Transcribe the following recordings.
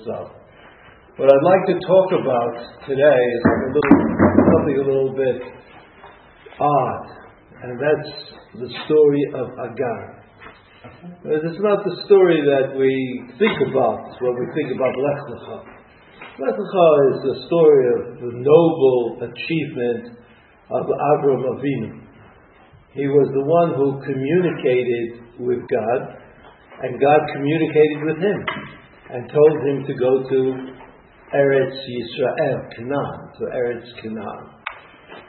Zav. What I'd like to talk about today is a little, something a little bit odd, and that's the story of Hagar. It's not the story that we think about when we think about Lech Lecha. Lech Lecha is the story of the noble achievement of Avram Avinu. He was the one who communicated with God, and God communicated with him and told him to go to Eretz Yisrael, Canaan, to Eretz Canaan.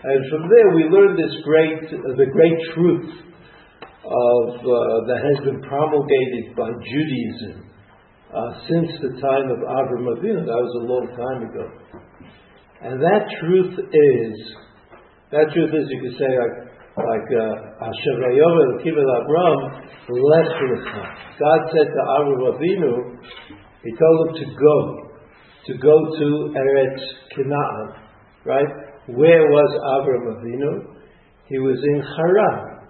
And from there we learn this great, uh, the great truth of, uh, that has been promulgated by Judaism uh, since the time of Avram Avinu. That was a long time ago. And that truth is, that truth is, you could say, like, like Asher uh, Kibbutz Abram, God said to Avram Avinu, He told him to go to go to Eretz Canaan, right? Where was Avram Avinu? He was in Haran.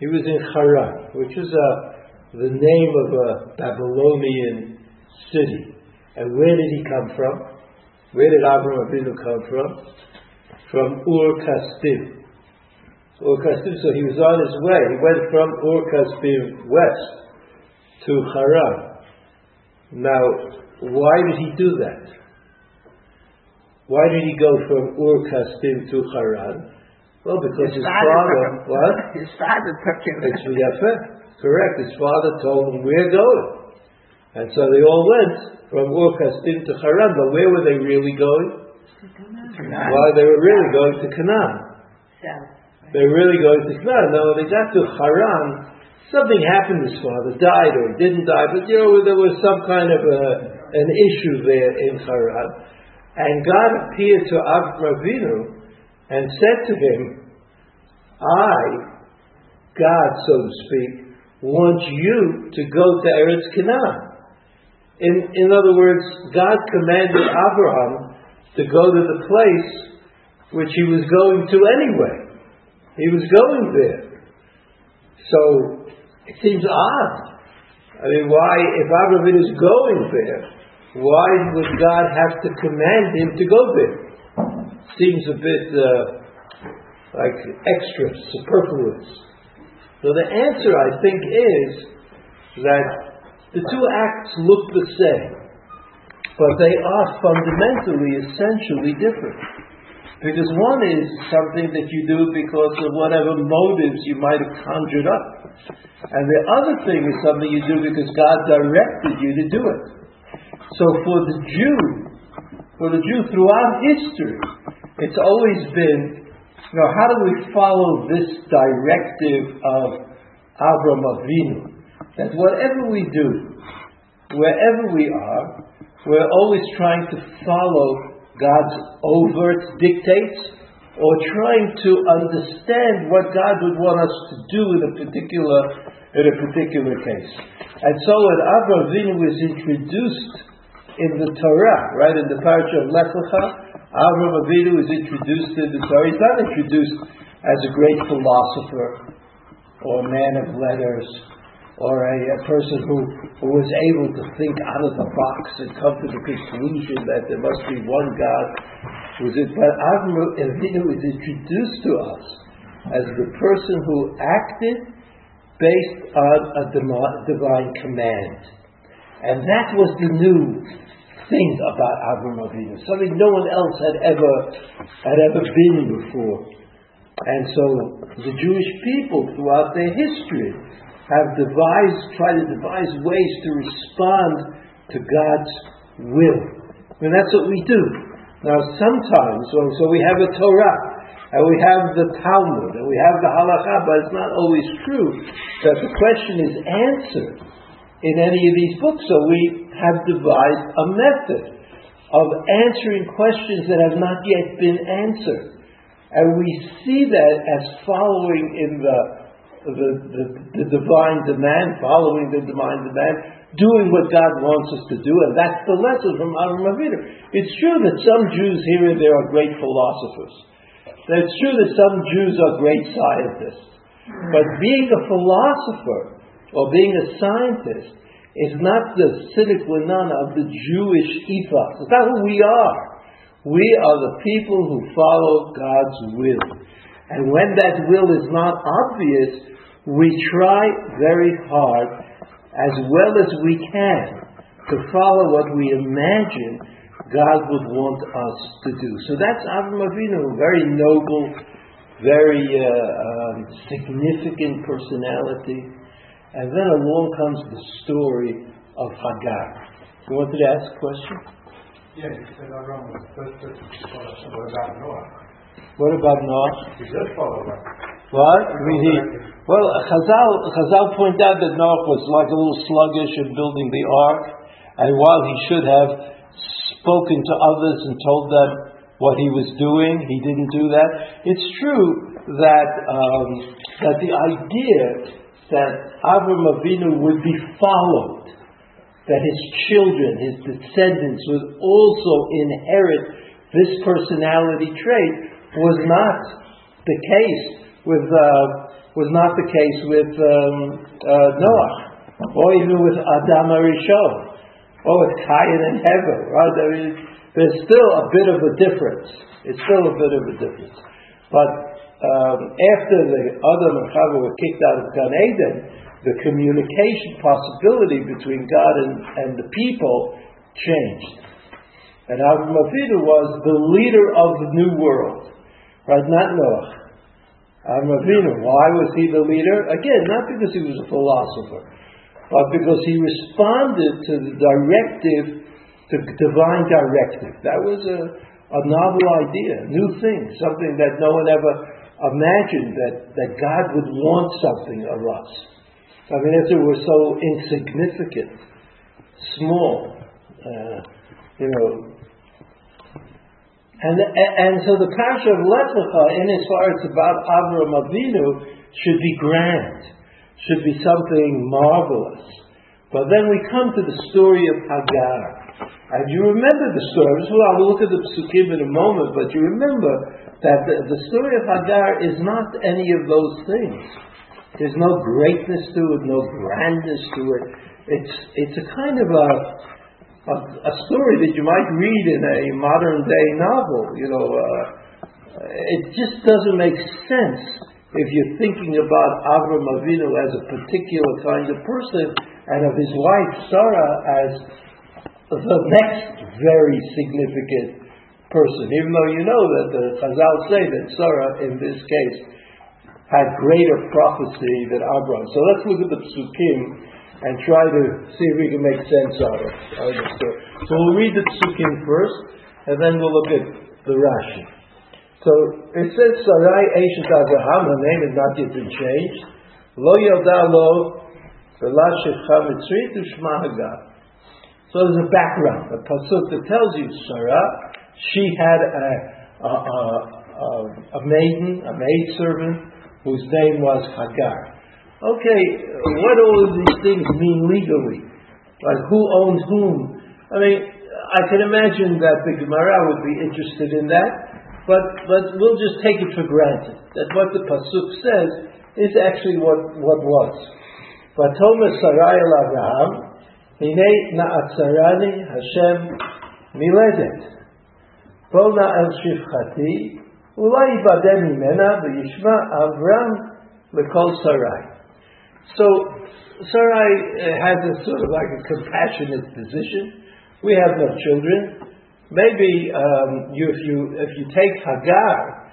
He was in Haran, which is a, uh, the name of a Babylonian city. And where did he come from? Where did Avram Avinu come from? From Ur Kasdim. Ur Kasdim, so he was on his way. He went from Ur Kasdim west to Haran. Now, why did he do that? Why did he go from Ur Kasdim to Haran? Well, because his, his father, what? His father took him. It's correct. His father told him, we're going. And so they all went from Ur Kasdim to Haran, but where were they really going? Well, they were really going to Canaan. They were really going to Canaan. Now, when they got to Haran, something happened. His father died or he didn't die, but you know, there was some kind of a an issue there in Haran. And God appeared to Avram Avinu and said to him, I, God, so to speak, want you to go to Eretz Canaan. In, in other words, God commanded Abraham to go to the place which he was going to anyway. He was going there. So it seems odd. I mean, why, if Abraham is going there, why would God have to command him to go there? Seems a bit uh, like extra, superfluous. So the answer, I think, is that the two acts look the same, but they are fundamentally, essentially different. Because one is something that you do because of whatever motives you might have conjured up. And the other thing is something you do because God directed you to do it. So for the Jew, for the Jew throughout history, it's always been, you know, how do we follow this directive of Avram Avinu? That whatever we do, wherever we are, we're always trying to follow God's overt dictates or trying to understand what God would want us to do in a particular in a particular case. And so when Avram Avinu was introduced in the Torah, right, in the parasha of Lech Lecha, Avram Avinu is introduced in the Torah. He's not introduced as a great philosopher or a man of letters or a, a person who, who was able to think out of the box and come to the conclusion that there must be one God. Was it? But Avram Avinu is introduced to us as the person who acted based on a divine command. And that was the new thing about Avram Avinu, something no one else had ever had ever been before. And so the Jewish people throughout their history have devised, tried to devise ways to respond to God's will. And that's what we do. Now sometimes, so, so we have a Torah, and we have the Talmud, and we have the Halakha, but it's not always true that the question is answered in any of these books. So we have devised a method of answering questions that have not yet been answered. And we see that as following in the, the, the, the divine demand, following the divine demand, doing what God wants us to do, and that's the lesson from Avram Avinu. It's true that some Jews here and there are great philosophers. It's true that some Jews are great scientists. But being a philosopher or being a scientist is not the sine qua non of the Jewish ethos. It's not who we are. We are the people who follow God's will. And when that will is not obvious, we try very hard, as well as we can, to follow what we imagine God would want us to do. So that's Avram Avinu, a very noble, very uh, um, significant personality. And then along comes the story of Hagar. You wanted to ask a question? Yeah, you said Avram was the first person to follow. Noah? What about Noah? He did follow that. What? I mean, he, well, Chazal, Chazal point out that Noah was like a little sluggish in building the ark, and while he should have spoken to others and told them what he was doing, he didn't do that. It's true that um, that the idea that Avram Avinu would be followed, that his children, his descendants would also inherit this personality trait was not the case with uh, was not the case with um, uh, Noah, or even with Adam Arishon, or with Cain and Hevel. Right? I mean, there's still a bit of a difference. It's still a bit of a difference, but um, after the Adam and Chava were kicked out of Gan Eden, the communication possibility between God and, and the people changed. And Avram Avinu was the leader of the new world, right? Not Noah. Avram Avinu. Why was he the leader? Again, not because he was a philosopher, but because he responded to the directive, to divine directive. That was a, a novel idea, new thing, something that no one ever imagined that, that God would want something of us. I mean, if it were so insignificant, small, uh, you know. And, and so the parasha of Lech Lecha, in as far as about Avram Avinu, should be grand, should be something marvelous. But then we come to the story of Hagar. And you remember the story. Well, I will look at the psukim in a moment, but you remember that the, the story of Hagar is not any of those things. There's no greatness to it, no grandness to it. It's, it's a kind of a, a, a story that you might read in a modern day novel. You know, uh, it just doesn't make sense if you're thinking about Avram Avinu as a particular kind of person and of his wife Sarah as the next very significant person, even though you know that the Chazal say that Sarah, in this case, had greater prophecy than Abraham. So let's look at the psukim and try to see if we can make sense out of, it. So we'll read the psukim first, and then we'll look at the Rashi. So it says Sarai Eshet Abraham, her name has not yet been changed. Lo Yalda Lo. So there's a background, a pasuk that tells you Sarah she had a, a, a, a maiden, a maidservant, whose name was Hagar. Okay, what do all these things mean legally? Like who owns whom? I mean, I can imagine that the Gemara would be interested in that, but, but we'll just take it for granted that what the Pasuk says is actually what, what was. Vatoma Sarai el Avraham, Hine na'atzarani Hashem miledet. Bona el shivchati, Ulai badem mena V'yishma Avram, Lekol Sarai. So Sarai has a sort of like a compassionate position. We have no children. Maybe um, you, if you if you take Hagar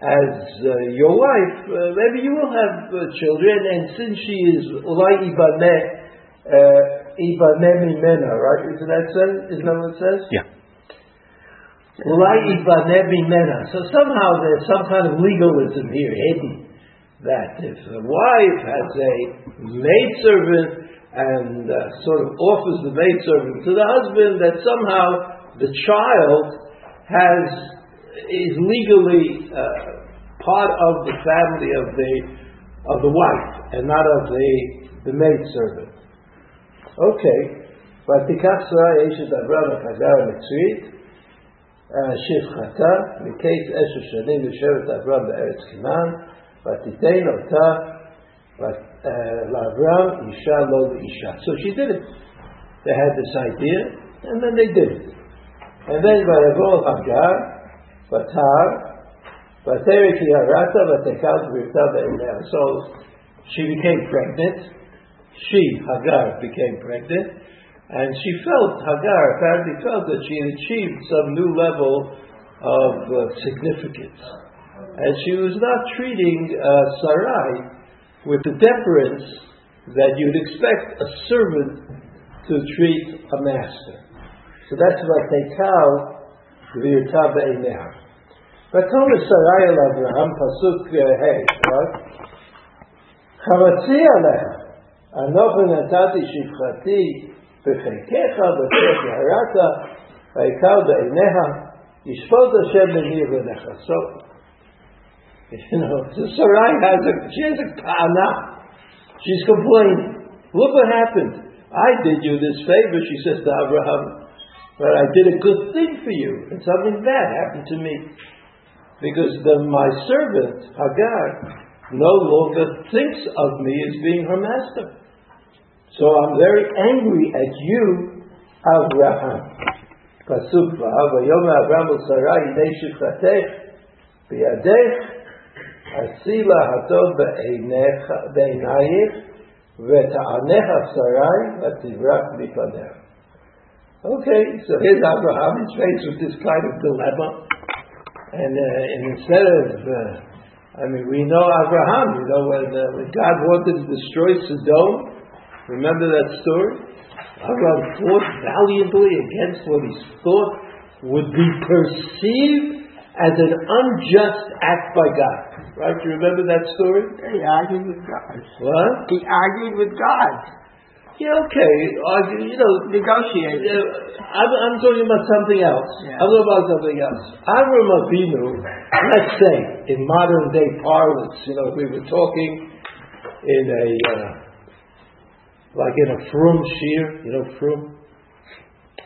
as uh, your wife, uh, maybe you will have uh, children. And since she is ulai ibaneh uh, ibaneh mimena, right? Isn't that says? Isn't that what it says? Yeah. So somehow there's some kind of legalism here hidden that if the wife has a maidservant and uh, sort of offers the maidservant to the husband, that somehow the child has is legally uh, part of the family of the of the wife and not of the the maidservant. Okay, but Tikasra Eshet Abraham Hagar Mitzrit. שפחתה, מקץ עשר שנים יושבת אברהם בארץ כנען, ותיתן אותה לאברהם אישה לא לאישה. So she did it. They had this idea, and then they did it. And then Vayavol Hagar, Batar, Vateriki Harata, Vatekal So she became pregnant. She, Hagar, became pregnant. And she felt, Hagar apparently felt that she had achieved some new level of uh, significance. And she was not treating uh, Sarai with the deference that you'd expect a servant to treat a master. So that's what they call Gvirta Be'ineh. ותאמר שרי אל אברהם, פסוק ה', חבצי עליה, אנוכי נתתי שפחתי בחלקך ובחלק ירדת, ויקר בעיניה, ישפוט השם בני ובניך. So, you know, so Sarai has a, she has a kana. She's complaining. Look what happened. I did you this favor, she says to Abraham, but I did a good thing for you, and something bad happened to me. Because the, my servant, Hagar, no longer thinks of me as being her master. So I'm very angry at you, Abraham. Pasuk v'yom Abraham Sarai idei shifratech biyadech asila hatov be'einayich ותענך שרי ותברח מפניה. Okay, so here's Abraham, he's faced with this kind of dilemma. And, uh, and instead of, uh, I mean, we know Abraham, you know, when, uh, when God wanted to destroy Sodom, remember that story? Abraham fought valiantly against what he thought would be perceived as an unjust act by God. Right? You remember that story? He argued with God. What? He argued with God. Yeah, okay. Argue, you know, negotiate. I'm, I'm talking about something else. Yeah. I'm talking about something else. Avram Avinu, let's say, in modern day parlance, you know, we were talking in a, uh, like in a frum shir, you know, frum.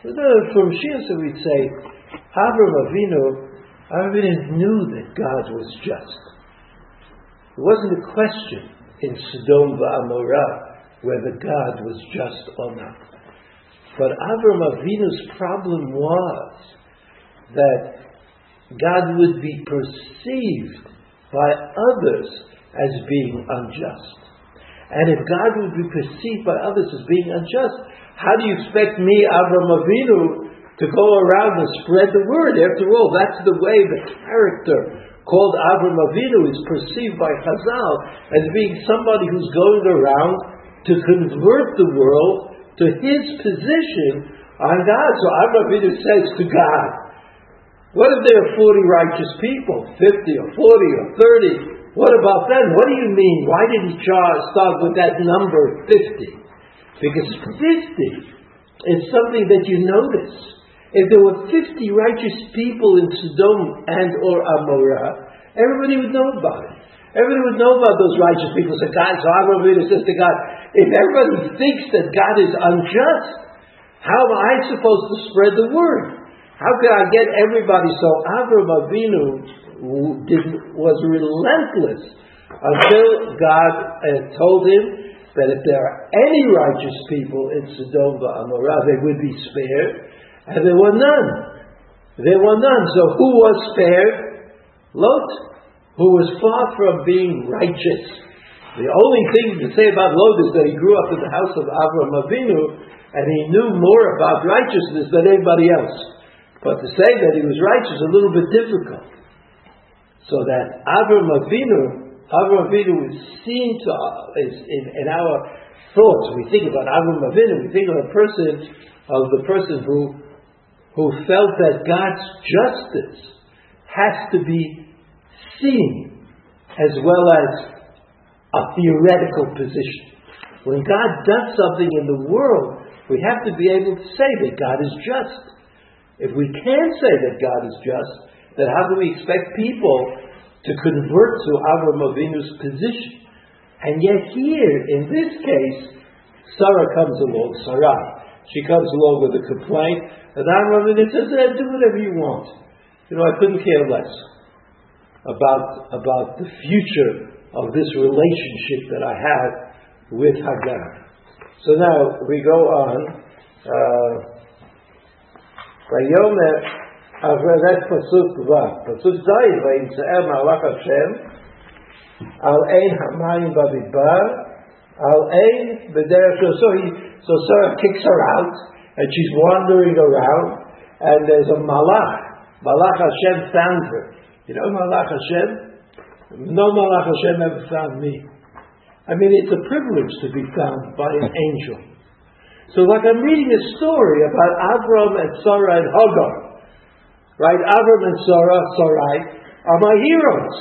From shir, so we'd say, Avram Avinu Avram knew that God was just. It wasn't a question in Sodom Amorah whether God was just or not. But Avram Avinu's problem was that God would be perceived by others as being unjust. And if God would be perceived by others as being unjust, how do you expect me, Avram Avinu, to go around and spread the word. After all, that's the way the character called Avram Avinu is perceived by Chazal as being somebody who's going around to convert the world to his position on God. So Avram Avinu says to God, what if there are 40 righteous people, 50 or 40 or 30? What about them? What do you mean? Why did he start with that number 50? Because 50 is something that you notice. If there were 50 righteous people in Sodom and or Amorah, everybody would know about it. Everybody would know about those righteous people. So God, so Abraham says to God, if everybody thinks that God is unjust, how am I supposed to spread the word? How can I get everybody? So Avraham Avinu was relentless until God uh, told him that if there are any righteous people in Sodom and Amorah, they would be spared and there were none. There were none. So who was spared? Lot, who was far from being righteous. The only thing to say about Lot is that he grew up in the house of Avram Avinu, and he knew more about righteousness than anybody else. But to say that he was righteous is a little bit difficult. So that Avram Avinu, Avram Avinu is seen to is in, in our thoughts. We think about Avram Avinu. We think of a person of the person who who felt that God's justice has to be seen as well as a theoretical position. When God does something in the world, we have to be able to say that God is just. If we can't say that God is just, then how do we expect people to convert to Avram Avinu's position? And yet here, in this case, Sarah comes along, Sarai. She comes along with a complaint, and I'm in it says, do whatever you want. You know, I couldn't care less about, about the future of this relationship that I have with Hagar. So now we go on. Uh, Pasuk Pasuk Se'er Hashem Al Ein Hamayim Bamidbar Al So he, so Sarah kicks her out, and she's wandering around, and there's a Malach. Malach Hashem found her. You know Malach Hashem? No Malach Hashem ever found me. I mean, it's a privilege to be found by an angel. So, like I'm reading a story about Avram and Sarah and Hagar. Right? Avram and Sarah, Sarai, are my heroes.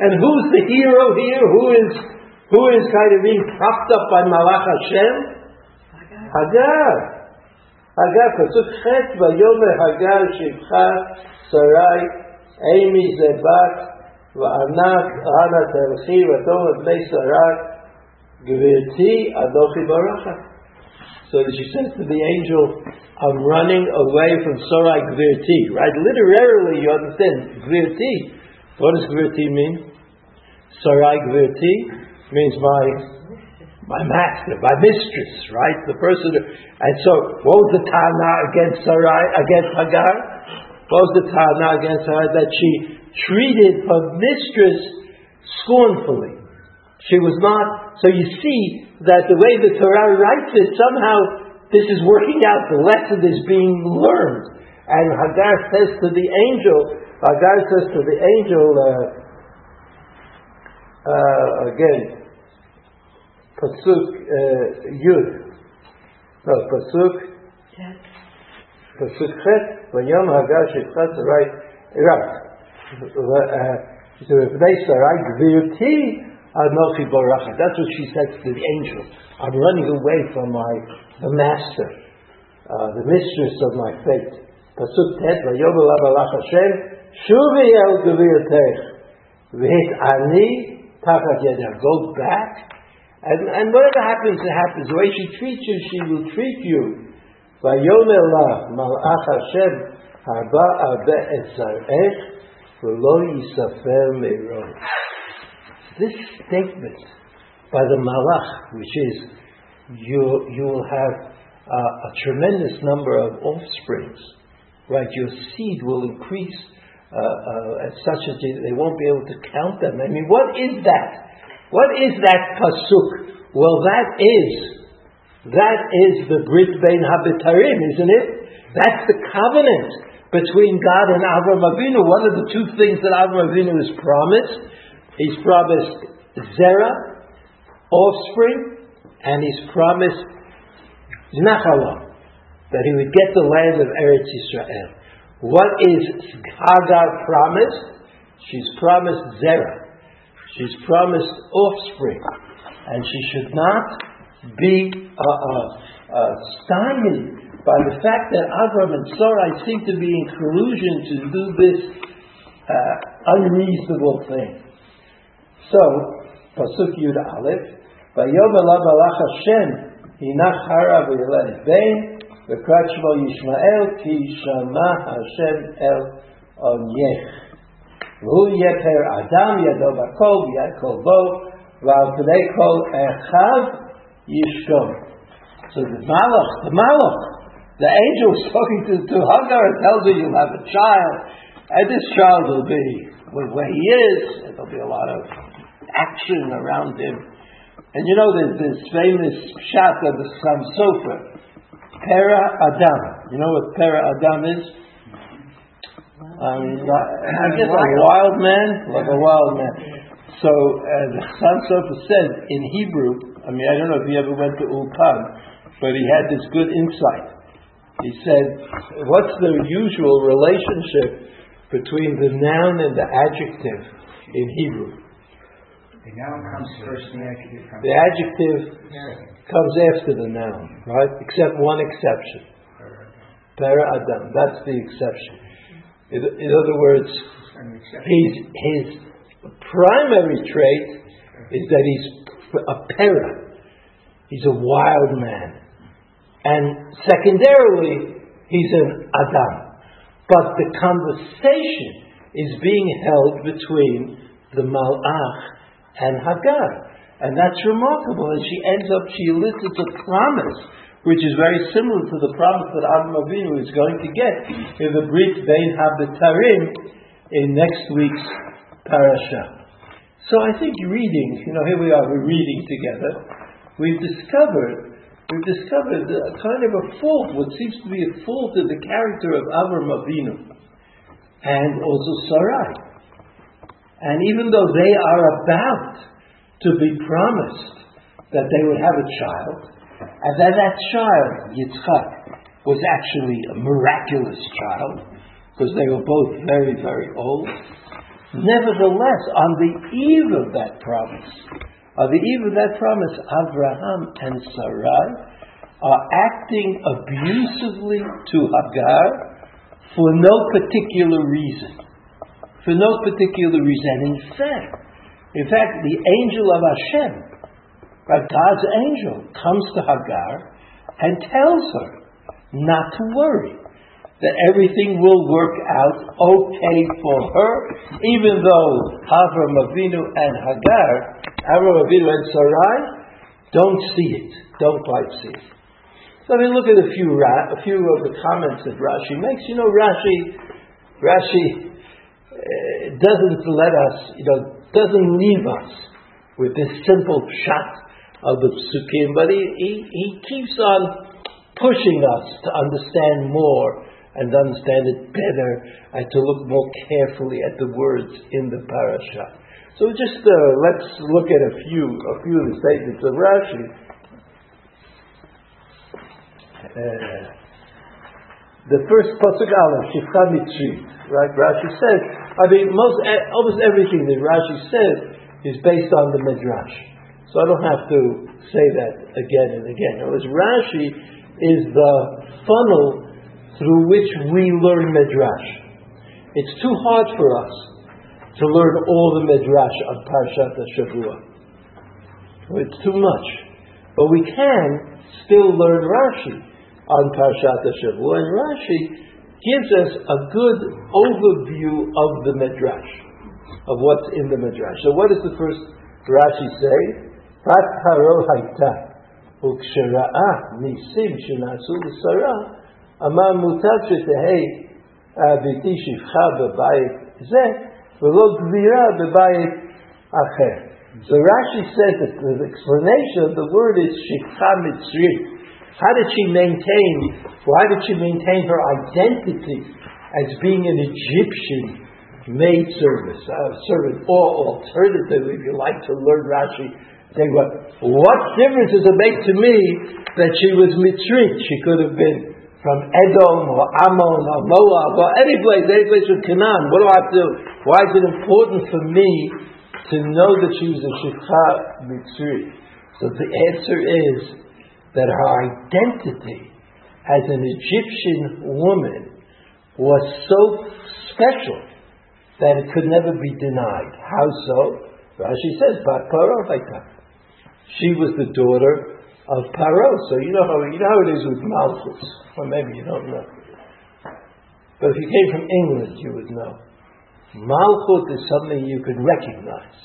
And who's the hero here? Who is who is kind of being propped up by Malach Hashem? Hagar. Hagar. Pasuk Chet Vayomer Hagar Shivcha Sarai Amy Zebat וענת אנה תלכי ותאמר בני שרה גברתי אנוכי ברכה. So she says to the angel, I'm running away from Sarai Gvirti. Right? Literally, you understand, Gvirti. What does Gvirti mean? Sarai Gvirti means my my master, my mistress, right? The person. And so, what was the Tana against Sarai, against Hagar? What was the Tana against her? That she treated her mistress scornfully. She was not, so you see that the way the Torah writes it, somehow this is working out, the lesson is being learned. And Hagar says to the angel, Hagar says to the angel, uh, uh, again, Pasuk uh, Yud, no, Pasuk, Pasuk Chet, when Yom Hagar Shitchat, right, right. That's what she said to the angel. I'm running away from my the master, uh, the mistress of my fate. Pasuk Tet, Vayobel Abalach Hashem, Shuvi El Gvirtech, V'hit Ani, Tachat Yedar. Go back, and, and whatever happens, it happens. The way she treats you, she will treat you. This statement by the Malach, which is you, you will have uh, a tremendous number of offsprings, right? Your seed will increase uh, uh, at such a they won't be able to count them. I mean, what is that? What is that pasuk? Well, that is that is the Brit Bein Habitarim, isn't it? That's the covenant between God and Avram Avinu. One of the two things that Avram Avinu is promised, he's promised Zerah, offspring, and he's promised Nachala, that he would get the land of Eretz Yisrael. What is Hagar promised? She's promised Zerah. She's promised offspring. And she should not be uh, uh, uh, stymied by the fact that Avram and Sarai seem to be in collusion to do this uh, unreasonable thing. So, Pasuk Yud Aleph, Vayom Elav Alach Hashem, Hinach Hara V'Yeled Bein, V'Krat Shmo Yishmael, Ki Shama Hashem El Onyech. Yeper Adam Yado Bakol, V'yad Kol Bo, V'al Pnei Kol Echav Yishkom. So the Malach, the Malach, the angel talking to, to Hagar and tells her you'll have a child, and this child will be where he is, there'll be a lot of action around him. And you know, there's this famous shot of the Chasam Sofer, Adam. You know what Pera Adam is? Um, I guess a wild man, like a wild man. So uh, the Chasam Sofer said in Hebrew, I mean, I don't know if he ever went to Ulpan, but he had this good insight he said, what's the usual relationship between the noun and the adjective in Hebrew? The noun comes first, the adjective comes The adjective comes after the noun, right? Except one exception. Para Adam. That's the exception. In, in other words, his, his primary trait is that he's a para. He's a wild man. And secondarily, he's an Adam. But the conversation is being held between the Malach and Hagar. And that's remarkable. And she ends up, she elicits a promise which is very similar to the promise that Avram Avinu is going to get in the Brit Bein Habitarim in next week's parasha. So I think reading, you know, here we are, we're reading together. We've discovered, we've discovered a kind of a fault, what seems to be a fault in the character of Avram Avinu and also Sarai. And even though they are about to be promised that they would have a child, and that that child, Yitzchak, was actually a miraculous child, because they were both very, very old. Nevertheless, on the eve of that promise, on the eve of that promise, Abraham and Sarai are acting abusively to Hagar for no particular reason. For no particular reason. In fact, in fact, the angel of Hashem, right, God's angel, comes to Hagar and tells her not to worry, that everything will work out okay for her, even though Avram Avinu and Hagar, Avram Avinu and Sarai, don't see it, don't quite see it. So I mean, look at a few a few of the comments that Rashi makes. You know, Rashi, Rashi uh, doesn't let us, you know, doesn't leave us with this simple shot of the psukim, but he, he, he keeps on pushing us to understand more and understand it better and to look more carefully at the words in the parasha. So just uh, let's look at a few a few of the statements of Rashi. Uh, the first pasuk aleph shifcha right? Rashi says. I mean, most almost everything that Rashi says is based on the midrash. So I don't have to say that again and again. In Rashi is the funnel through which we learn Midrash. It's too hard for us to learn all the Midrash on Parshat Shavua. It's too much. But we can still learn Rashi on Parshat Shavua, and Rashi gives us a good overview of the Midrash, of what's in the Midrash. So what does the first Rashi say? Bat paro haita ukshera'a nisim shenasu l'sara אמר מוטב שתהא ביתי שפחה בבית זה, ולא גבירה בבית אחר. So Rashi says that the explanation of the word is shikha mitzri. How did she maintain, why did she maintain her identity as being an Egyptian maid service, uh, servant, or alternatively, if you like to learn Rashi, say, what, what difference does it make to me that she was Mitzrit? She could have been from Edom or Ammon or Moab or any place, any place from Canaan. What do I have to do? Why is it important for me to know that she was a Shikha Mitzri? So the answer is that her identity as an Egyptian woman was so special that it could never be denied. How so? Rashi says, Bat She was the daughter of Paro. So you know how you know how it is with Malchus, or maybe you don't know. But if you came from England, you would know. Malchut is something you could recognize.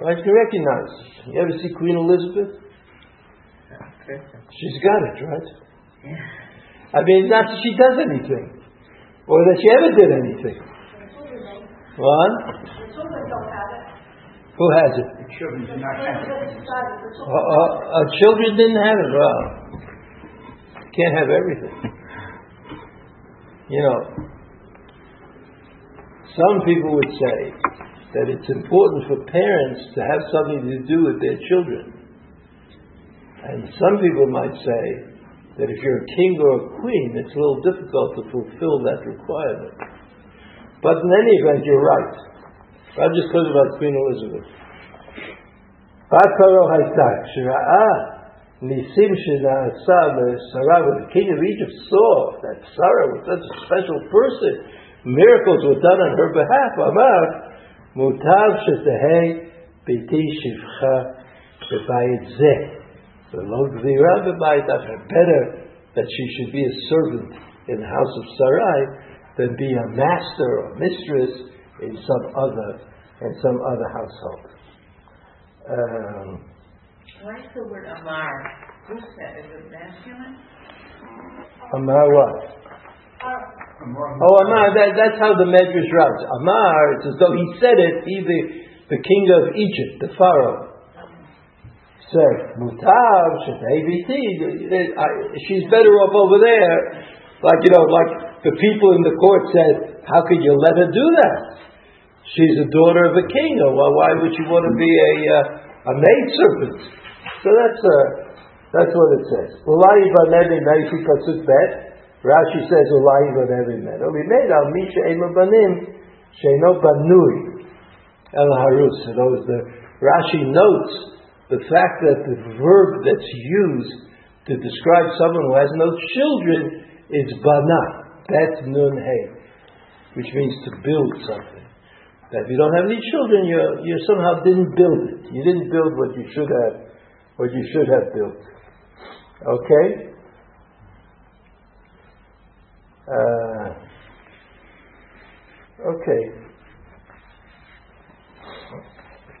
Right? You can recognize. You ever see Queen Elizabeth? She's got it, right? I mean, not that she does anything, or that she ever did anything. What? Who has it? The children did not have it. Uh, uh, uh, children didn't have it. Well, can't have everything. You know, some people would say that it's important for parents to have something to do with their children. And some people might say that if you're a king or a queen, it's a little difficult to fulfill that requirement. But in any event, you're right. I'm just talking about Queen Elizabeth. Haitak, Shira'ah, Nisim Shina'asa, Sarah, when the king of Egypt saw that Sarah was such a special person, miracles were done on her behalf, Amar, Mutav Shetehei, Biti Shivcha, Bebayit Zeh. The Lord Gvira Bebayit better that she should be a servant in the house of Sarai than be a master or mistress in some other in some other household. Um, Why is the word Amar Who's that? Is it masculine? Amar what? Oh, Amar, that, that's how the Medrash writes. Amar, it's as though he said it, he the, the king of Egypt, the Pharaoh. Said, Mutav, she's better off over there. Like, you know, like the people in the court said, how could you let her do that? She's a daughter of a king, or well, why would she want to be a, uh, a maid servant? So that's, uh, that's what it says. Ulai banevi naifi pasuk bet. Rashi says ulai banevi men. Only made al misha ema banim sheino banui el harus. So those the Rashi notes the fact that the verb that's used to describe someone who has no children is bana. That's nun hey, which means to build something. That if you don't have any children, you you somehow didn't build it. You didn't build what you should have, what you should have built. Okay. Uh, okay.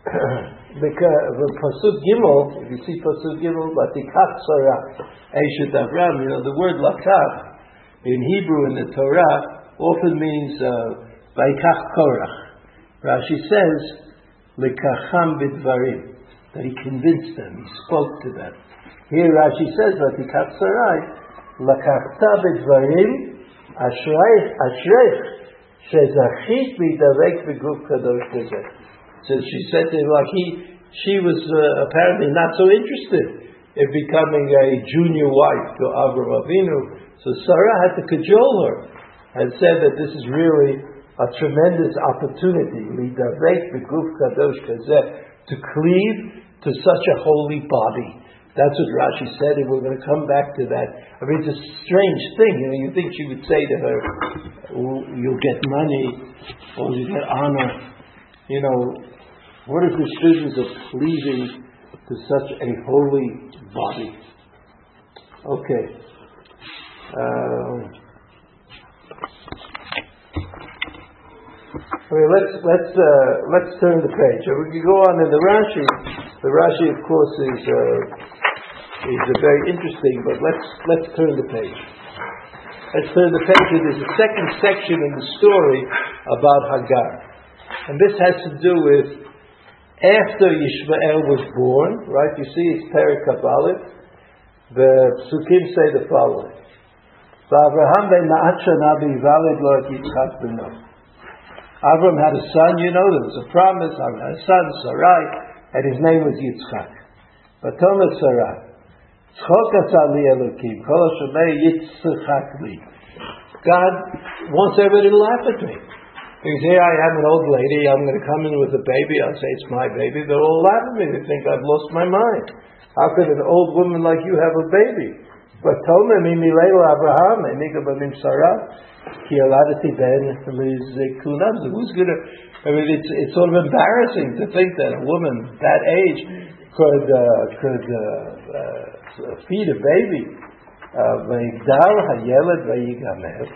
the pasuk gimel, if you see pasuk gimel, batikach sarah, eshet Avram, you know the word lakach in Hebrew in the Torah often means vaikach uh, korach. Rashi says lekacham bidvarim that he convinced them, he spoke to them. Here Rashi says batikach sarai lakachta bidvarim ashreich ashreich shezachit bidavek beguf kadosh kazeh. So she said to him, like he, she was uh, apparently not so interested in becoming a junior wife to Avraham Avinu. So Sarah had to cajole her and said that this is really a tremendous opportunity, to cleave to such a holy body. That's what Rashi said, and we're going to come back to that. I mean, it's a strange thing. You know, you think she would say to her, "You'll get money, or you get honor." You know, what is this business of cleaving to such a holy body? Okay. Um, Let's let's uh, let's turn the page. We can go on in the Rashi. The Rashi, of course, is uh, is very interesting, but let's let's turn the page. Let's turn the page. There's a second section in the story about Hagar, and this has to do with after Yishmael was born, right? You see, it's Perik Kabbalah. The Psukim say the following: "Abraham ben Naachana valid lo Yitzchak beno." Avram had a son. You know there was a promise. Avram had a son, Sarai, and his name was Yitzchak. But Thomas Sarai, "Tzchok asali Elokim kol Yitzchak li." God wants everybody to laugh at me. Because here I am, an old lady, I'm going to come in with a baby, I'll say it's my baby, they'll all laugh at me, they think I've lost my mind. How could an old woman like you have a baby? But Tome mimileil Abraham, eniga b'mim Sarah, ki aladati ben. Who's to, I mean, it's, it's sort of embarrassing to think that a woman that age could, uh, could uh, uh, feed a baby. Uh, V'yigdal hayeled v'yigamer.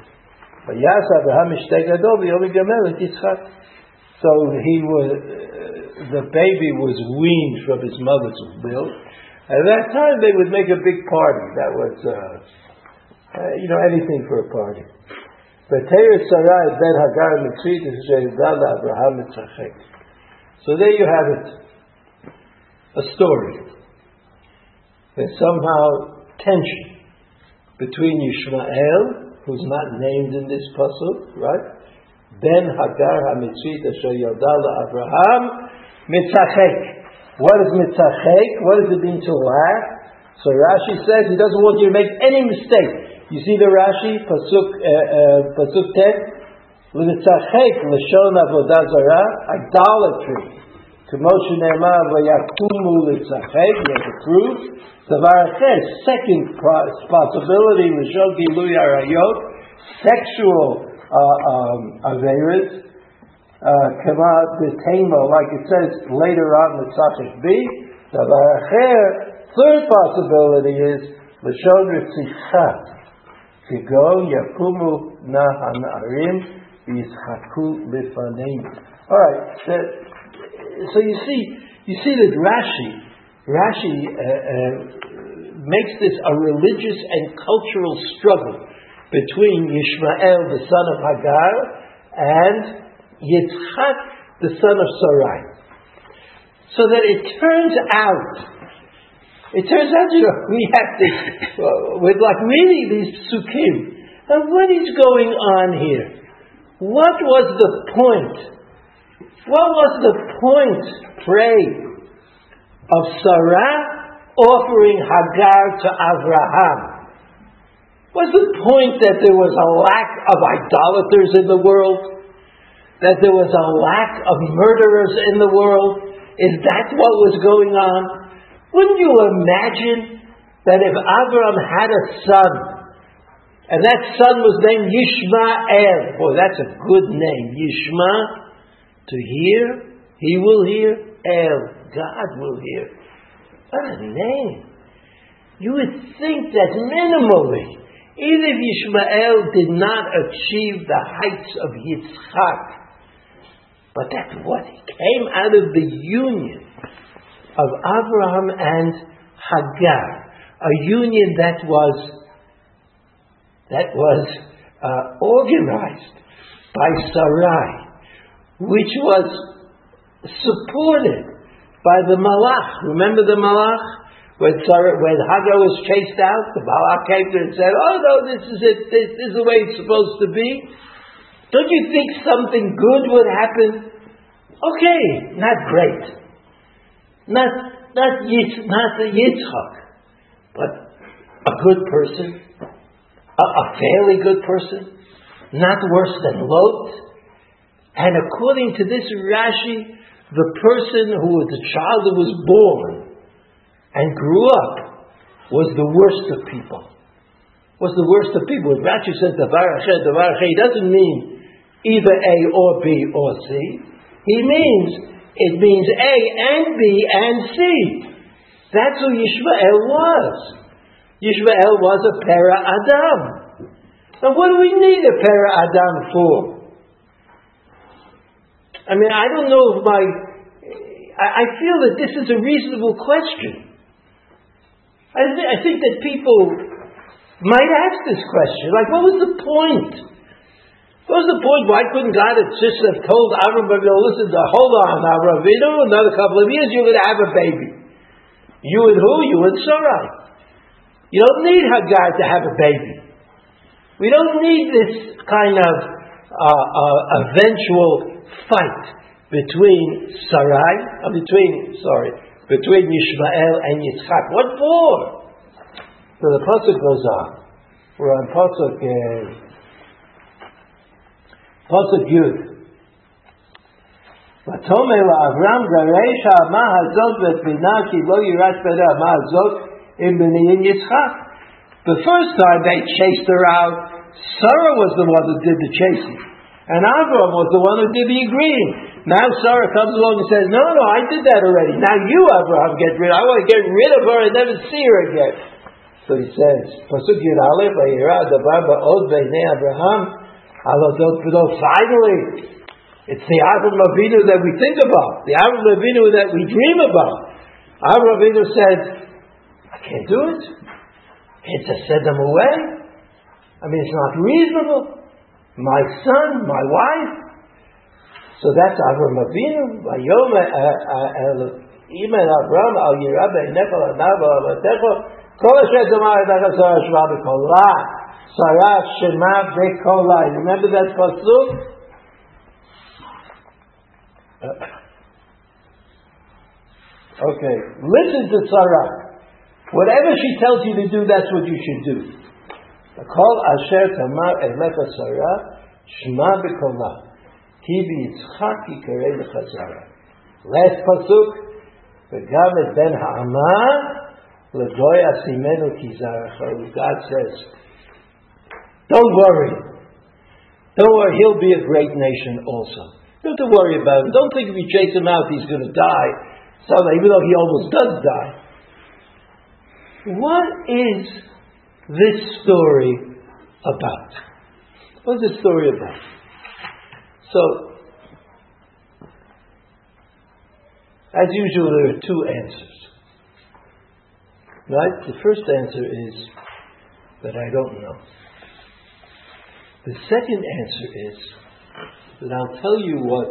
So he was, the baby was weaned from his mother's milk. At that time, they would make a big party. That was, uh, uh, you know, anything for a party. Ben Hagar Abraham So there you have it. A story. There's somehow tension between Yishmael who's not named in this pasuk, right? Ben Hagar HaMitzrit Asher Yodala Abraham Mitzachek. What is Mitzachek? What does it mean to laugh? So Rashi says he doesn't want you to make any mistake. You see the Rashi pasuk uh, uh, pasuk tet. Mitzachek l'shon avodah zarah idolatry. V'yakumu l'tzachek. You have the proof. Davar second possibility, l'shon gilui arayot, sexual uh, um, averas, uh, kama like it says later on Tzachik B. Davar third possibility is l'shon ritzicha, kigo yakumu na hanarim yischaku lifaneim. All right so you see, you see that Rashi, Rashi, uh, uh, makes this a religious and cultural struggle between Yishmael, the son of Hagar, and Yitzchak, the son of Sarai. So that it turns out, it turns out, you know, we have this, with like many of these psukim, and what is going on here? What was the point? What was the point, pray, of Sarah offering Hagar to Abraham? Was the point that there was a lack of idolaters in the world? That there was a lack of murderers in the world? Is that what was going on? Wouldn't you imagine that if Abraham had a son, and that son was named Yishmael, boy, that's a good name, Yishma, to hear, he will hear, El, God will hear. What a name. You would think that minimally, even if Yishmael did not achieve the heights of Yitzchak, but that what came out of the union of Abraham and Hagar, a union that was that was uh, organized by Sarai, which was supported by the Malach. Remember the Malach? When, Sarah, when Hagar was chased out, the Malach came to her and said, Oh no, this is it, this, this is the way it's supposed to be. Don't you think something good would happen? Okay, not great. Not, not, Yitz, not the Yitzchak, but a good person, a, a fairly good person, not worse than Lot. And according to this Rashi, the person who was the child who was born and grew up was the worst of people. Was the worst of people. When Rashi says Davar Asher, Davar Asher, he doesn't mean either A or B or C. He means, it means A and B and C. That's who Yishmael was. Yishmael was a para Adam. Now what do we need a para Adam for? I mean, I don't know if my. I, I feel that this is a reasonable question. I, th- I think that people might ask this question. Like, what was the point? What was the point? Why couldn't God have just have told Avram Avinu, listen, to, hold on, Avram Avinu, another couple of years you're going to have a baby. You and who? You and Sarai. You don't need Hagar to have a baby. We don't need this kind of uh, uh, eventual fight between Sarai, uh, between, sorry, between Yishmael and Yitzchak. What for? So the pasuk goes on. We're on pasuk uh, pasuk Yud. ותאמר לאברהם גרש האמה הזאת בתבינה כי לא יירש בידי האמה הזאת עם בניין יצחק. The first time they chased her out, Sarah was the one who did the chasing. And Avram was the one who did the agreeing. Now Sarah comes along and says, No, no, I did that already. Now you, Abraham, get rid I want to get rid of her and never see her again. So he says, Pasuk Yud Aleph, Vayira Dabar Ba'od Beinei Abraham, Alodot B'dot, finally, it's the Avram Avinu that we think about, the Avram Avinu that we dream about. Avram Avinu said, I can't do it. I can't just send them away. I mean, it's not reasonable my son, my wife. So that's Avram Avinu. Vayom uh, uh, uh, Imen Avram Sarah Shema B'Kola Remember that pasuk? Okay, listen to Sarah. Whatever she tells you to do, that's what you should do. Kol asher tamar elecha Sarah, shema b'kola. Ki b'yitzchak yikarei l'chazara. Last pasuk, v'gam et ben ha'ama, l'goy asimenu ki. God says, don't worry. Don't worry, he'll be a great nation also. Don't worry about him. Don't think if you chase him out, he's going to die. So, even though he almost does die. What is this story about? What's this story about? So, as usual, there are two answers. Right? The first answer is that I don't know. The second answer is that I'll tell you what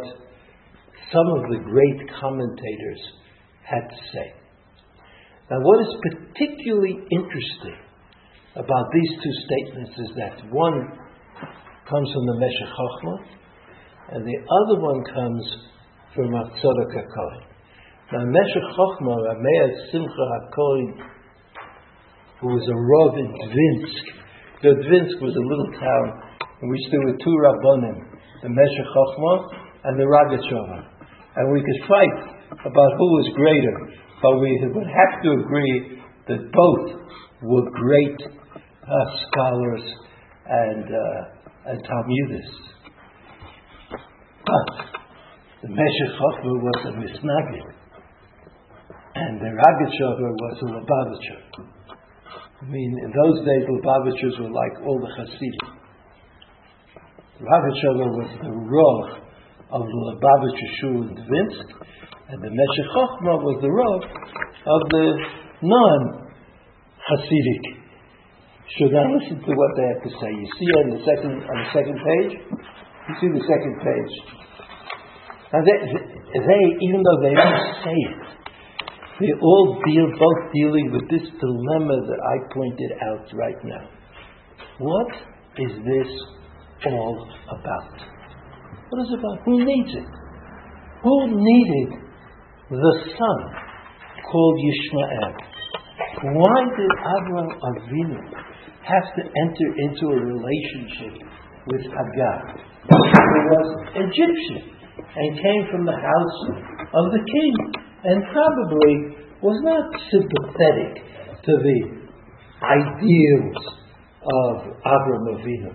some of the great commentators had to say. Now, what is particularly interesting about these two statements is that one comes from the Meshech Chochmah, and the other one comes from Tzadok HaKohen. Now, Meshech Chochmah, Rav Meir Simcha HaKohen, who was a Rav in Dvinsk. The Dvinsk was a little town in which there were two Rabbonim, the Meshech Chochmah and the Rogatchover. And we could fight about who was greater, but we would have to agree that both were great uh, scholars and, uh, and Talmudists. But the Meshech Chochmah was a Misnagid, and the Rogatchover was a Lubavitcher. I mean, in those days, Lubavitchers were like all the Hasidim. Rogatchover was the Rav of the Lubavitcher Shul in Dvinsk, and the Meshech Chochmah was the Rav of the non-Hasidic. Should I listen to what they have to say? You see on the second on the second page. You see the second page. Now they, they even though they don't say it, they all deal both dealing with this dilemma that I pointed out right now. What is this all about? What is it about? Who needs it? Who needed the son called Yishmael? Why did Abraham Avinu have to enter into a relationship with Hagar, who was Egyptian and came from the house of the king and probably was not sympathetic to the ideals of Abraham Avinu,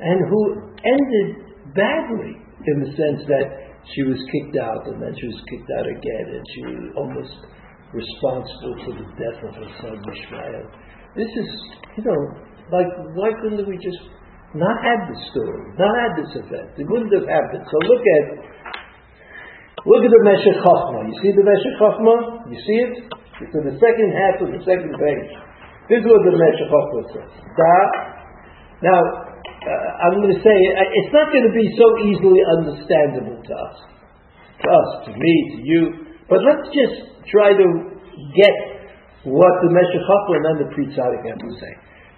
and who ended badly in the sense that she was kicked out and then she was kicked out again and she was almost responsible for the death of her son Ishmael. This is, you know, like why couldn't we just not have this story, not have this event? It wouldn't have happened. So look at look at the Meshech Chochmah. You see the Meshech Chochmah? You see it? It's in the second half of the second page. This is what the Meshech Chochmah says. Da. Now, uh, I'm going to say it's not going to be so easily understandable to us, to us, to me, to you. But let's just try to get what the Meshech and then the Tzaddik have to say.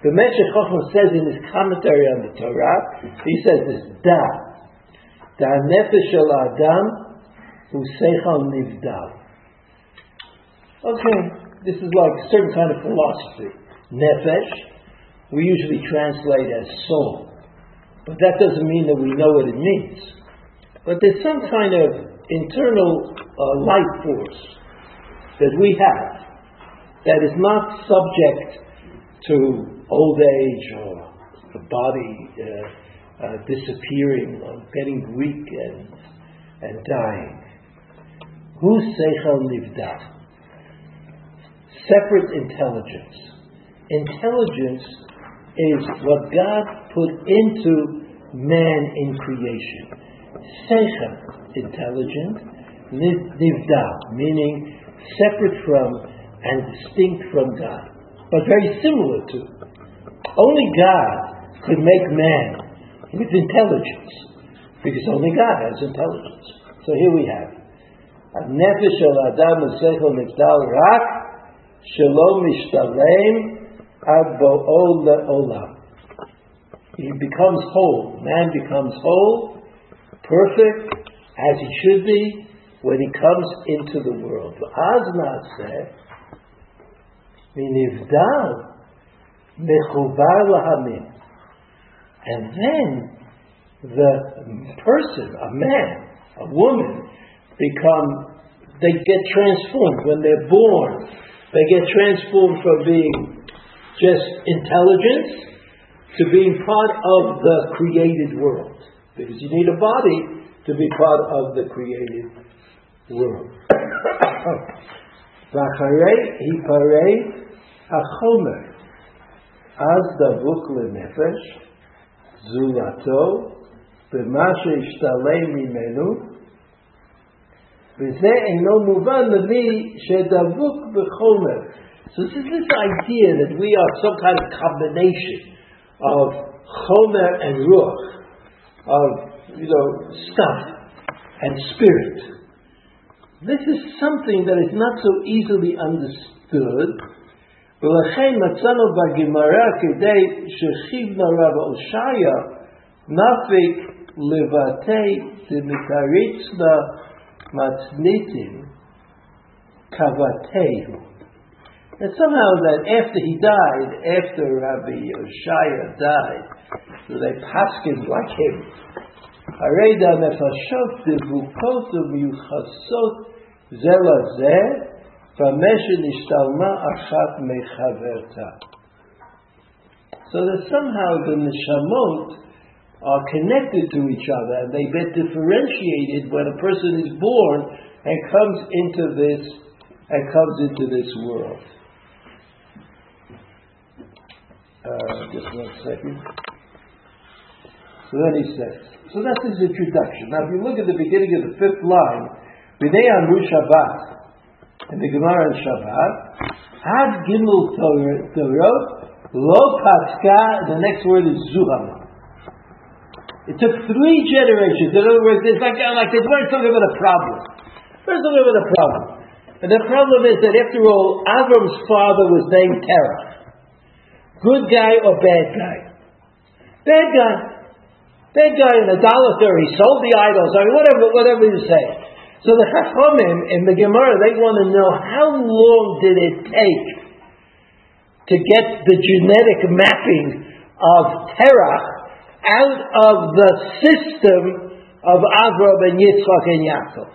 The Meshech says in his commentary on the Torah, he says this: Da, da nefesh shel adam hu seichal nivdal. Okay, this is like a certain kind of philosophy. Nefesh, we usually translate as soul. But that doesn't mean that we know what it means. But there's some kind of internal uh, life force that we have that is not subject to old age or the body uh, uh, disappearing or getting weak and, and dying. Who's Seichel Nivdal? Separate intelligence. Intelligence is what God put into man in creation. Seichel, intelligent. Nivdal, meaning separate from and distinct from God, but very similar to. Only God could make man with intelligence, because only God has intelligence. So here we have Nefesh al Adam Seichel Nivdal Rak Shalom Mishtalem Ad Bo'ol Le'olam. He becomes whole. Man becomes whole, perfect, as he should be, when he comes into the world. Aznat said, "Minivdal mechubar lahamim," and then the person, a man, a woman, become they get transformed when they're born. They get transformed from being just intelligence to being part of the created world. Because you need a body to be part of the created world. V'acharei hiparei hachomer az davuk lenefesh zulato b'ma sheishtalei mimenu וזה אינו מובן למי שדבוק בחומר. So this is this idea that we are some kind of combination of chomer and ruach, of you know stuff and spirit. This is something that is not so easily understood. ולכן מצאנו בגמרא כדי שכיבנה רב הושעיה נפיק לבטא דמקריצנה matnitim kavateu. that somehow that after he died, after Rabbi Yoshaya died, so they paskin like him. Hareda devukot zela zeh achat mechaverta. So that somehow the neshamot are connected to each other and they get differentiated when a person is born and comes into this and comes into this world. Uh, just one second. So then he says, so that's his introduction. Now if you look at the beginning of the fifth line, B'nei Amru Shabbat, in the Gemara in Shabbat, Had Gimel Torah, Lo Patka, the next word is Zuhama. It took three generations. In other words, it's like, like they weren't talking about a problem. We're talking about a problem. And the problem is that after all, Avram's father was named Terah. Good guy or bad guy? Bad guy. Bad guy in idolater, he sold the idols, I mean, whatever, whatever you say. So the Chachamim in the Gemara, they want to know how long did it take to get the genetic mapping of Terah out of the system of Avram and Yitzchak and Yaakov.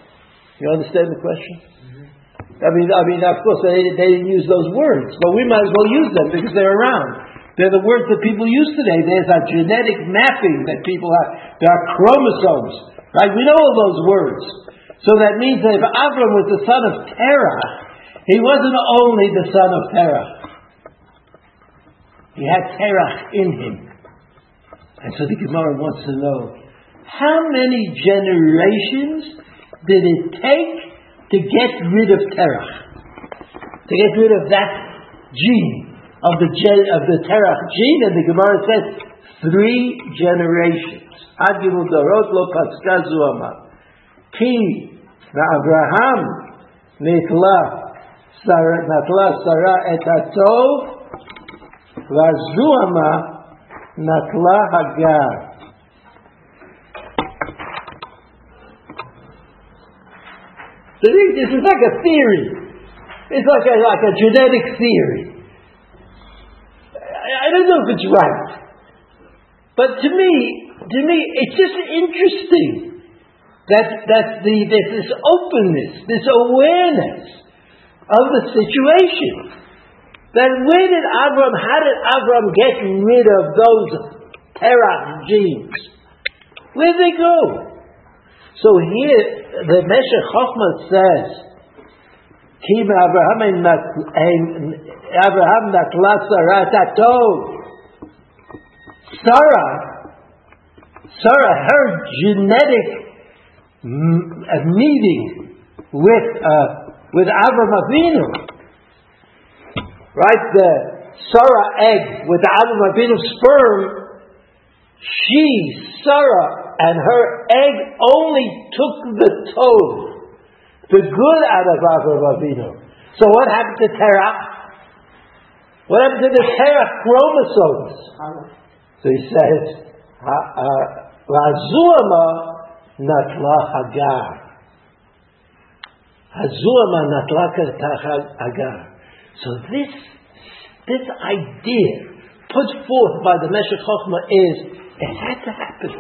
You understand the question? I mean, I mean, of course, they, they didn't use those words, but we might as well use them because they're around. They're the words that people use today. There's a genetic mapping that people have. There are chromosomes, right? We know all those words. So that means that if Avram was the son of Terah, he wasn't only the son of Terah. He had Terah in him. And so the Gemara wants to know how many generations did it take to get rid of Terach? To get rid of that gene, of the, of the Terach gene, and the Gemara says three generations. Ad Dorot lo patzkazu amar. Ki Abraham nitla et hatov vazu amar Natla Hagar. So this is like a theory. It's like a, like a genetic theory. I don't know if it's right. But to me, to me, it's just interesting that, that the, there's this openness, this awareness of the situation. Then where did Avram, how did Avram get rid of those Terach genes? Where did they go? So here, the Meshech Chochmah says, Kim Abraham Abraham Natla Sarah Tatov. Sarah, Sarah, her genetic meeting with uh, with Avram Avinu right, the Sarah egg with Avram Avinu sperm, she, Sarah, and her egg only took the tov, the good out of Avraham Avinu. So what happened to Terach? What happened to the Terach chromosomes? So he says, Hazuama uh, natla hagar. Hazuama natla hagar. So this, this idea put forth by the Meshech Chochmah is, it had to happen.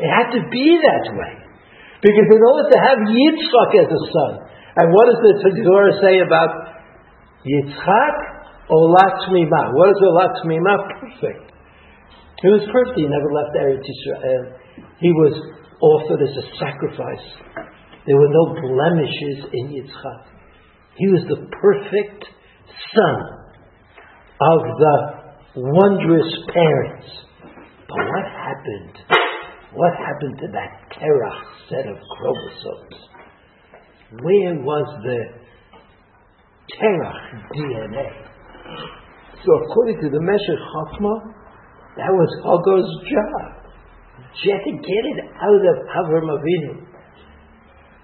It had to be that way. Because in order to have Yitzchak as a son, and what does the Torah say about Yitzchak? Olat Shmima. What is Olat Shmima? Perfect. He was perfect. He never left Eretz Israel. He was offered as a sacrifice. There were no blemishes in Yitzchak. He was the perfect son of the wondrous parents. But what happened? What happened to that Terach set of chromosomes? Where was the Terach DNA. So according to the Meshech Chochmah, that was Hagar's job. She had to get it out of Avram Avinu.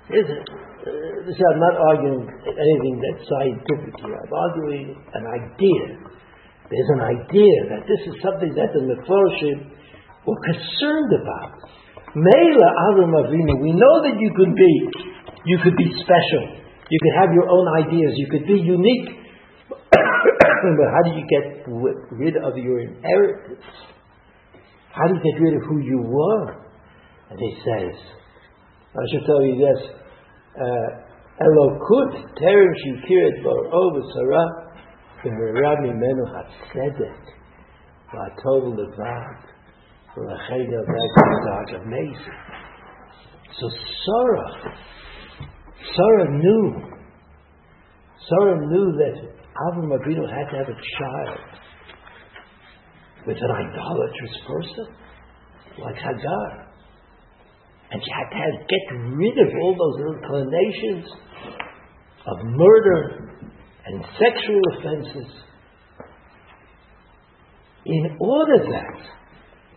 Uh, I'm not arguing anything that's scientific here. I'm arguing an idea. There's an idea that this is something that the Mephoroshim were concerned about. Mela Avram Avinu, we know that you could be, you could be special. You could have your own ideas. You could be unique. but how do you get rid of your inheritance? How do you get rid of who you were? And he says, I should tell you this, uh, Elokut terem shikiret bar'o v'sara v'hara mimenu hatzedek v'atov levad amazing. So Sarah, Sarah knew, Sarah knew that Avram Avinu had to have a child with an idolatrous person like Hagar. And she had to have, get rid of all those inclinations of murder and sexual offenses in order that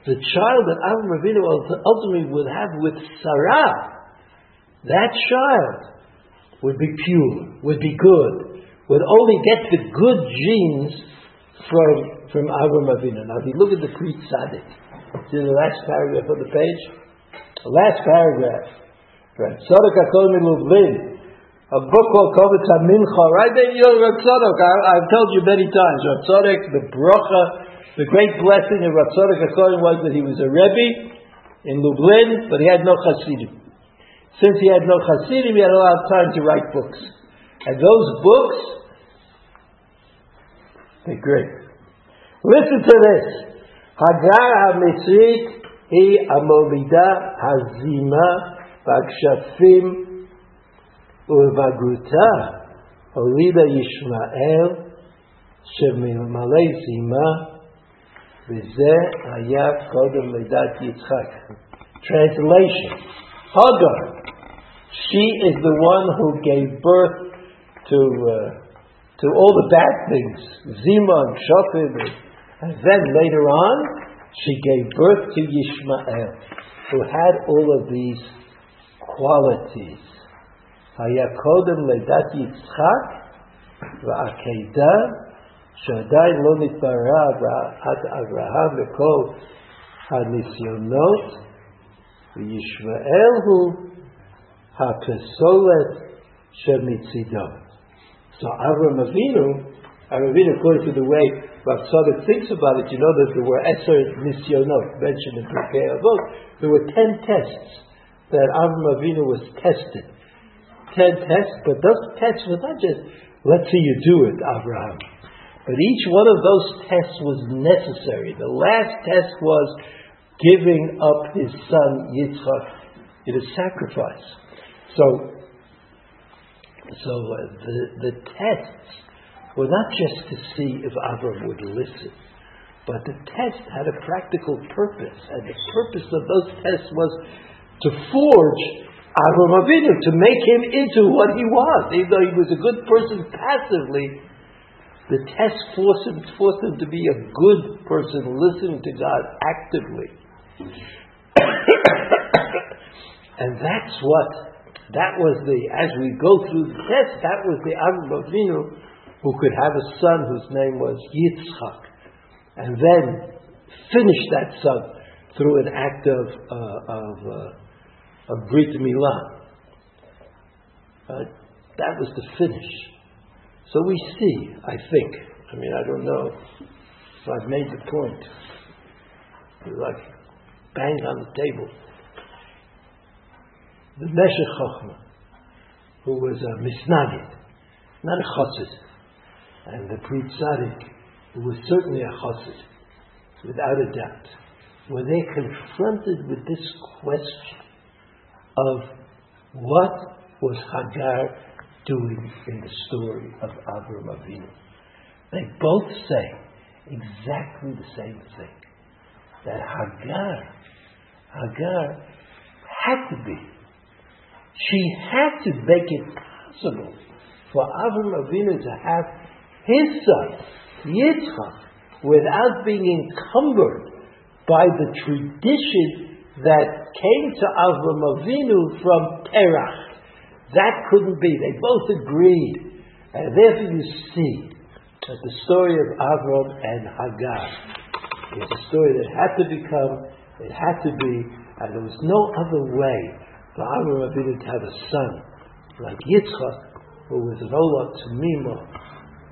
the child that Avram Avinu ultimately would have with Sarah, that child would be pure, would be good, would only get the good genes from, from Avram Avinu. Now, if you look at the Pri Tzaddik, see the last paragraph of the page? The last paragraph. Right. Tzadok HaKohen MiLublin, a book called Kovetz HaMincha, right there, you know, Rav I, have told you many times, Rav Tzadok, the bracha, the great blessing of Rav Tzadok HaKol was that he was a Rebbe in Lublin, but he had no Hasidim. Since he had no Hasidim, he had a lot of time to write books. And those books, they're great. Listen to this. Hagar HaMitzrit היא המולידה הזימה והכשפים ובגרותה הולידה ישמעאל שממלא זימה וזה היה קודם לידת יצחק. Translation Hagar she is the one who gave birth to uh, to all the bad things, Zima and Shofim, and then later on, she gave birth to Yishmael, who had all of these qualities. Hayakodem ledat Yitzchak va'akeda שעדיין לא נתבררה עד אברהם וכל הניסיונות, וישמעאל הוא הפסולת שמצידו. So Avram Avinu, Avram Avinu, according to the way Rav Tzadok thinks about it, you know that there were Eser Nisyonot mentioned in Pirkei Avot. There were ten tests that Avram Avinu was tested. Ten tests, but those tests were not just, let's see you do it, Abraham. But each one of those tests was necessary. The last test was giving up his son Yitzchak in a sacrifice. So, so uh, the, the tests were not just to see if Avram would listen, but the test had a practical purpose, and the purpose of those tests was to forge Avram Avinu, to make him into what he was. Even though he was a good person passively, the test forced him, forced him to be a good person, listening to God actively. and that's what that was the, as we go through the test, that was the Avram Avinu who could have a son whose name was Yitzchak, and then finish that son through an act of, uh, of, uh, of Brit Milah. Uh, that was the finish. So we see, I think, I mean, I don't know. If I've made the point. Like, bang on the table. The Meshech Chochmah, who was a Misnagid, not a Chassid, and the Tzaddik, who was certainly a Chassid, without a doubt, when they confronted with this question of what was Hagar doing in the story of Avram Avinu, they both say exactly the same thing. That Hagar, Hagar had to be she had to make it possible for Avram Avinu to have his son, Yitzchak, without being encumbered by the tradition that came to Avram Avinu from Terach. That couldn't be. They both agreed. And therefore you see that the story of Avram and Hagar is a story that had to become, it had to be, and there was no other way for Avram Avinu to have a son like Yitzchak, who was an Olah Temimah.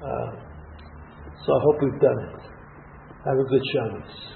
Uh, so I hope we've done it. Have a good Shabbos.